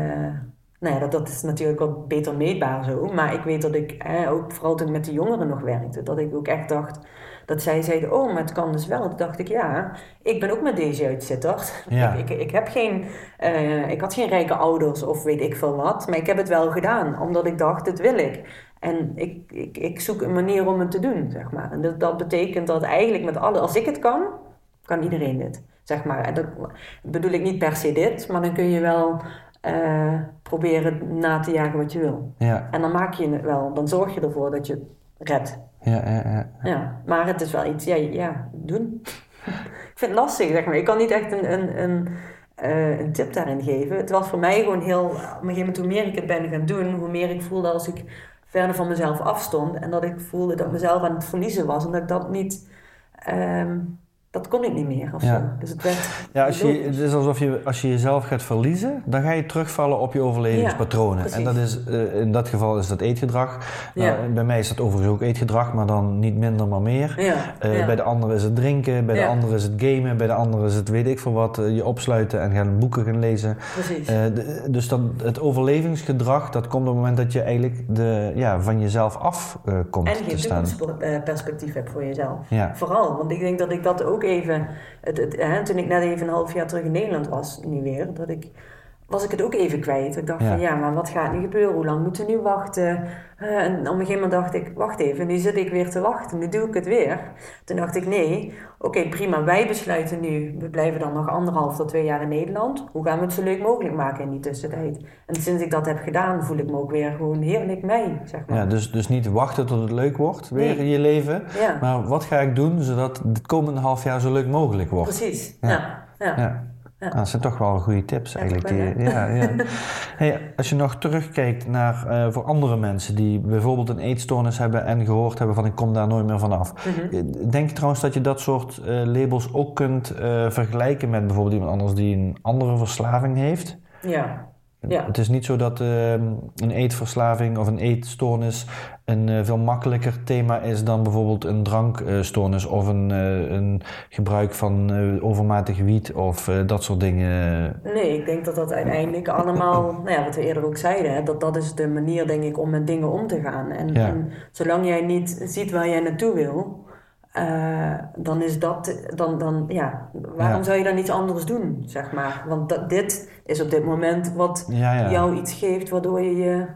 nou ja, dat, dat is natuurlijk wat beter meetbaar zo. Maar ik weet dat ik, ook vooral toen ik met de jongeren nog werkte, dat ik ook echt dacht. Dat zij zeiden, oh, maar het kan dus wel. Toen dacht ik, ja, ik ben ook met deze uitzitterd. Ja. Ik, ik, ik, heb geen, eh, ik had geen rijke ouders of weet ik veel wat. Maar ik heb het wel gedaan, omdat ik dacht, dit wil ik. En ik, ik, ik zoek een manier om het te doen, zeg maar. En dat, dat betekent dat eigenlijk met alle... Als ik het kan, kan iedereen dit. zeg maar. En dat bedoel ik niet per se dit, maar dan kun je wel eh, proberen na te jagen wat je wil. Ja, En dan maak je het wel, dan zorg je ervoor dat je het redt. ja, ja. ja. Ja, maar het is wel iets, ja, ja doen. ik vind het lastig, zeg maar. Ik kan niet echt een, een, een, eh, een tip daarin geven. Het was voor mij gewoon heel, op een gegeven moment hoe meer ik het ben gaan doen, hoe meer ik voelde als ik verder van mezelf afstond. En dat ik voelde dat ik mezelf aan het verliezen was. En dat ik dat niet, ehm, dat kon ik niet meer of Ja. zo. Dus het werd Ja, als je, het is alsof je, als je jezelf gaat verliezen, dan ga je terugvallen op je overlevingspatronen. Ja, en dat is, eh, in dat geval is dat eetgedrag. Nou, bij mij is dat overigens ook eetgedrag, maar dan niet minder, maar meer. Eh. Bij de andere is het drinken, bij de Ja. andere is het gamen, bij de andere is het weet ik veel wat, eh, je opsluiten en gaan boeken gaan lezen. Precies. De- dus dat, het overlevingsgedrag, dat komt op het moment dat je eigenlijk de, ja, van jezelf af komt en te geen staan. toekomstperspectief hebt voor jezelf. Ja. Vooral, want ik denk dat ik dat ook even, het, het, hè, toen ik net even een half jaar terug in Nederland was, nu weer, dat ik, was ik het ook even kwijt. Ik dacht Ja. van ja, maar wat gaat nu gebeuren? Hoe lang moeten we nu wachten? Eh, en op een gegeven moment dacht ik, wacht even, nu zit ik weer te wachten, nu doe ik het weer. Toen dacht ik nee, oké prima, wij besluiten nu, we blijven dan nog anderhalf tot twee jaar in Nederland. Hoe gaan we het zo leuk mogelijk maken in die tussentijd? En sinds ik dat heb gedaan, voel ik me ook weer gewoon heerlijk mij, zeg maar. Ja, dus, dus niet wachten tot het leuk wordt weer Nee. in je leven. Ja. Maar wat ga ik doen zodat het komende half jaar zo leuk mogelijk wordt? Precies, Ja. ja. ja. Ja. Nou, dat zijn toch wel goede tips eigenlijk. Die, ja, ja. Hey, als je nog terugkijkt naar eh, voor andere mensen die bijvoorbeeld een eetstoornis hebben en gehoord hebben van ik kom daar nooit meer vanaf. Mhm. Eh, Denk je trouwens dat je dat soort eh, labels ook kunt vergelijken met bijvoorbeeld iemand anders die een andere verslaving heeft? Ja, ja. Het is niet zo dat eh, een eetverslaving of een eetstoornis een eh, veel makkelijker thema is dan bijvoorbeeld een drankstoornis of een, eh, een gebruik van eh, overmatig wiet of dat soort dingen. Nee, ik denk dat dat uiteindelijk allemaal, nou ja, wat we eerder ook zeiden, hè, dat dat is de manier, denk ik, om met dingen om te gaan. En, Ja. en zolang jij niet ziet waar jij naartoe wil, eh, dan is dat, dan, dan ja, waarom Ja. zou je dan iets anders doen, zeg maar? Want dat, dit is op dit moment wat Ja, ja. jou iets geeft, waardoor je, je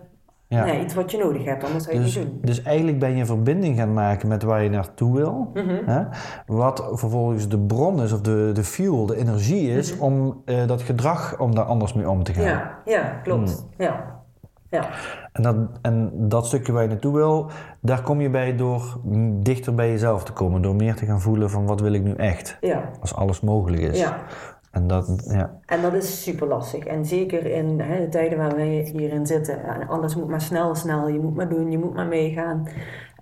nee, iets wat je nodig hebt, anders zou je Dus, het niet doen. dus eigenlijk ben je verbinding gaan maken met waar je naartoe wil. Mhm. Hè? Wat vervolgens de bron is of de, de fuel, de energie is om eh, dat gedrag, om daar anders mee om te gaan. Mhm. Ja, ja, klopt. Hmm. Ja. Ja. En, dat, en dat stukje waar je naartoe wil, daar kom je bij door dichter bij jezelf te komen. Door meer te gaan voelen van wat wil ik nu echt. ja, Als alles mogelijk is. ja. En dat, ja. En dat is super lastig. En zeker in hè, de tijden waar wij hierin zitten. En alles moet maar snel, snel. Je moet maar doen, je moet maar meegaan.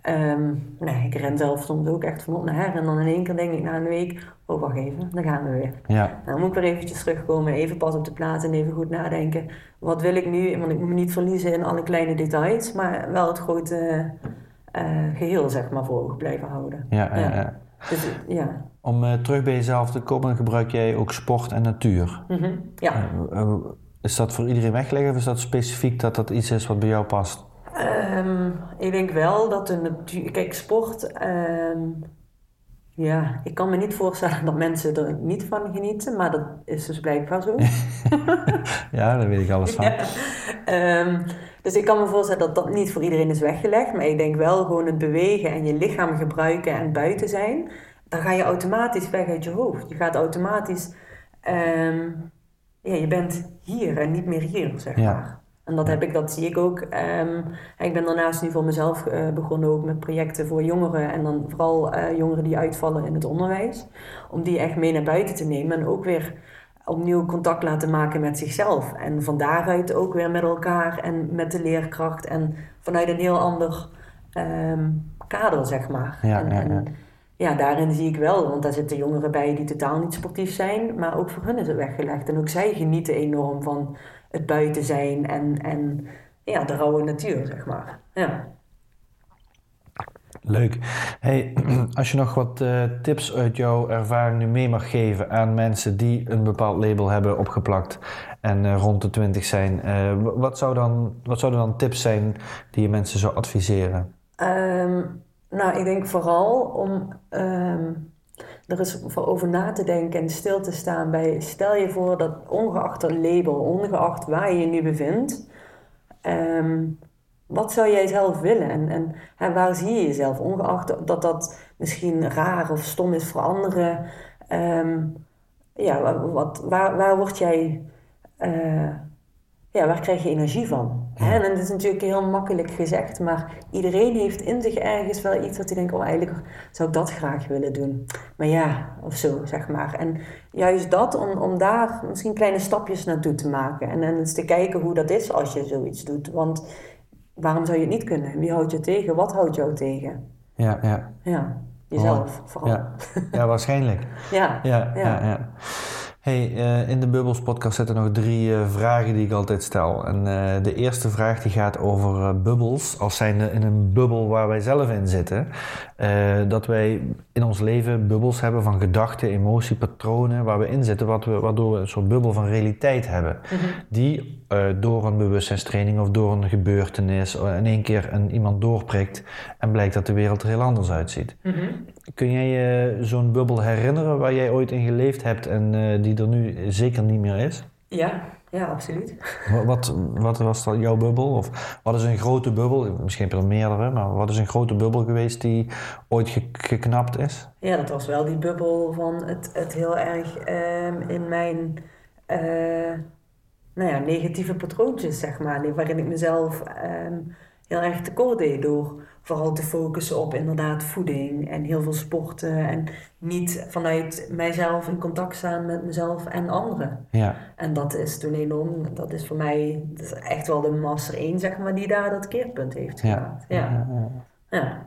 Ehm, nee, ik ren zelf soms ook echt van op naar her. En dan in één keer denk ik na een week... Oh, wacht even, dan gaan we weer. Ja, Dan moet ik weer eventjes terugkomen. Even pas op de plaats en even goed nadenken. Wat wil ik nu? Want ik moet me niet verliezen in alle kleine details. Maar wel het grote eh, geheel, zeg maar, voor ogen blijven houden. ja, ja. Dus ja. Om eh, terug bij jezelf te komen, gebruik jij ook sport en natuur. Mhm. ja. Eh, is dat voor iedereen weggelegd of is dat specifiek dat dat iets is wat bij jou past? Ehm, ik denk wel dat de natuur. Kijk, sport. ehm, ja, ik kan me niet voorstellen dat mensen er niet van genieten, maar dat is dus blijkbaar zo. Ja, daar weet ik alles van. Ehm, dus ik kan me voorstellen dat dat niet voor iedereen is weggelegd, maar ik denk wel gewoon het bewegen en je lichaam gebruiken en buiten zijn, dan ga je automatisch weg uit je hoofd. Je gaat automatisch. ja, je bent hier en niet meer hier, zeg Ja. En dat heb ik, dat zie ik ook. Ehm, ik ben daarnaast nu voor mezelf eh, begonnen ook met projecten voor jongeren. En dan vooral eh, jongeren die uitvallen in het onderwijs. Om die echt mee naar buiten te nemen. En ook weer opnieuw contact laten maken met zichzelf. En van daaruit ook weer met elkaar en met de leerkracht. En vanuit een heel ander ehm, kader, zeg maar. Ja, en, ja, en ja. ja, daarin zie ik wel, want daar zitten jongeren bij die totaal niet sportief zijn, maar ook voor hun is het weggelegd. En ook zij genieten enorm van het buiten zijn en, en ja, de rauwe natuur, zeg maar. Ja. Leuk. Hey, als je nog wat eh, tips uit jouw ervaring nu mee mag geven aan mensen die een bepaald label hebben opgeplakt en eh, rond de 20 zijn, eh, wat, zou dan, wat zouden dan tips zijn die je mensen zou adviseren? Ehm, nou, ik denk vooral om ehm, er eens voor over na te denken en stil te staan bij, stel je voor dat ongeacht het label, ongeacht waar je je nu bevindt, ehm, wat zou jij zelf willen en, en hè, waar zie je jezelf, ongeacht dat dat misschien raar of stom is voor anderen. ehm, ja, wa- wat, waar, waar word jij, eh, ja, waar krijg je energie van? En dat is natuurlijk heel makkelijk gezegd, maar iedereen heeft in zich ergens wel iets dat hij denkt, oh eigenlijk zou ik dat graag willen doen. Maar ja, of zo, zeg maar. En juist dat, om, om daar misschien kleine stapjes naartoe te maken. En dan eens te kijken hoe dat is als je zoiets doet. Want waarom zou je het niet kunnen? Wie houdt je tegen? Wat houdt jou tegen? Ja, ja. Ja, jezelf vooral. Ja, ja waarschijnlijk. Ja, Ja, ja. Ja. Hey, eh, in de Bubbles podcast zitten nog drie eh, vragen die ik altijd stel. En eh, de eerste vraag die gaat over bubbels. Als zijnde in een bubbel waar wij zelf in zitten. Eh, dat wij in ons leven bubbels hebben van gedachten, emotie, patronen waar we in zitten. Wat we, waardoor we een soort bubbel van realiteit hebben. Die eh, door een bewustzijnstraining of door een gebeurtenis eh, in één keer een, iemand doorprikt. En blijkt dat de wereld er heel anders uitziet. Mhm. Kun jij je zo'n bubbel herinneren waar jij ooit in geleefd hebt en die er nu zeker niet meer is? ja, ja, absoluut. Wa- Wat, wat was dat jouw bubbel? Of wat is een grote bubbel? Misschien heb je er meerdere, maar wat is een grote bubbel geweest die ooit ge- geknapt is? Ja, dat was wel die bubbel van het, het heel erg ehm, in mijn eh, nou ja, negatieve patroontjes, zeg maar. Waarin ik mezelf ehm, heel erg tekort deed door vooral te focussen op inderdaad voeding en heel veel sporten. En niet vanuit mijzelf in contact staan met mezelf en anderen. Ja, En dat is toen enorm, dat is voor mij dat is echt wel de master 1, zeg maar, die daar dat keerpunt heeft Ja. gemaakt. Ja. Ja.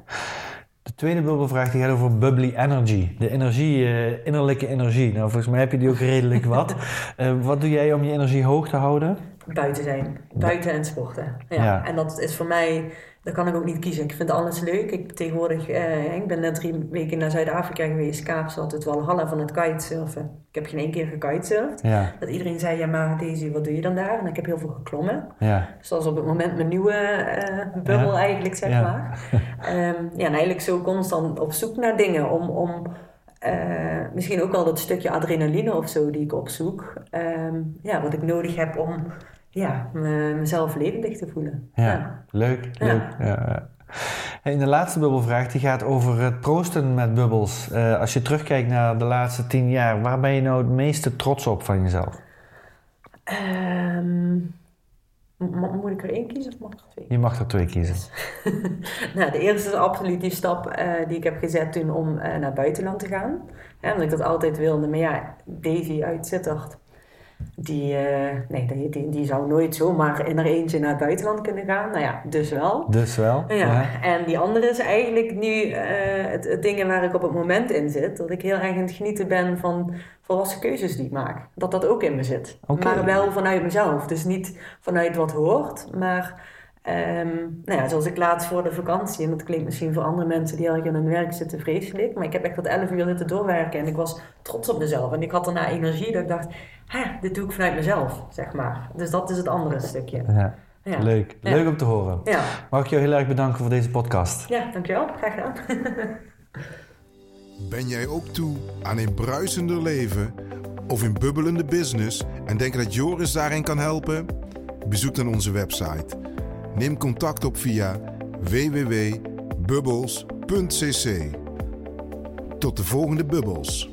De tweede bubbelvraag die gaat over bubbly energy. De energie, eh, innerlijke energie. Nou, volgens mij heb je die ook redelijk wat. Eh, wat doe jij om je energie hoog te houden? Buiten zijn. Buiten en sporten. Ja. Ja. En dat is voor mij, dat kan ik ook niet kiezen. Ik vind alles leuk. Ik tegenwoordig, eh, ik ben net drie weken naar Zuid-Afrika geweest. Kaapstad, het Walhalla van het kitesurfen. Ik heb geen één keer gekitesurfd. Ja, Dat iedereen zei, ja maar Daisy, wat doe je dan daar? En ik heb heel veel geklommen. ja, is op het moment mijn nieuwe eh, bubbel Ja. eigenlijk, zeg Ja. maar. Ehm, ja, en eigenlijk zo constant op zoek naar dingen om... om eh, misschien ook wel dat stukje adrenaline of zo die ik opzoek. Ehm, ja, wat ik nodig heb om ja, me- mezelf levendig te voelen. ja. Leuk, Ja. leuk. Ja. ja. En de laatste bubbelvraag die gaat over het proosten met bubbels. Eh, als je terugkijkt naar de laatste tien jaar, waar ben je nou het meeste trots op van jezelf? Ehm, mo- moet ik er één kiezen of mag ik er twee? Je mag er twee kiezen. Nou, de eerste is absoluut die stap eh, die ik heb gezet toen om eh, naar het buitenland te gaan. Ja, omdat ik dat altijd wilde. Maar ja, Davy uit Sittard, die, eh, nee, die, die, die zou nooit zomaar in haar eentje naar het buitenland kunnen gaan. Nou ja, dus wel. Dus wel. Ja, en die andere is eigenlijk nu eh, het, het dingen waar ik op het moment in zit. Dat ik heel erg aan het genieten ben van volwassen keuzes die ik maak. Dat dat ook in me zit. Maar wel vanuit mezelf. Dus niet vanuit wat hoort, maar... ehm, nou ja, zoals ik laatst voor de vakantie, en dat klinkt misschien voor andere mensen die heel erg in hun werk zitten vreselijk, maar ik heb echt tot 11 uur zitten doorwerken en ik was trots op mezelf. En ik had daarna energie dat ik dacht, ha, dit doe ik vanuit mezelf, zeg maar. Dus dat is het andere stukje. Ja. Ja, Leuk, Ja. leuk om te horen. ja. Mag ik jou heel erg bedanken voor deze podcast. ja dankjewel. Graag gedaan. Ben jij ook toe aan een bruisender leven of een bubbelende business en denk dat Joris daarin kan helpen? Bezoek dan onze website. Neem contact op via www.bubbles.cc. Tot de volgende bubbels.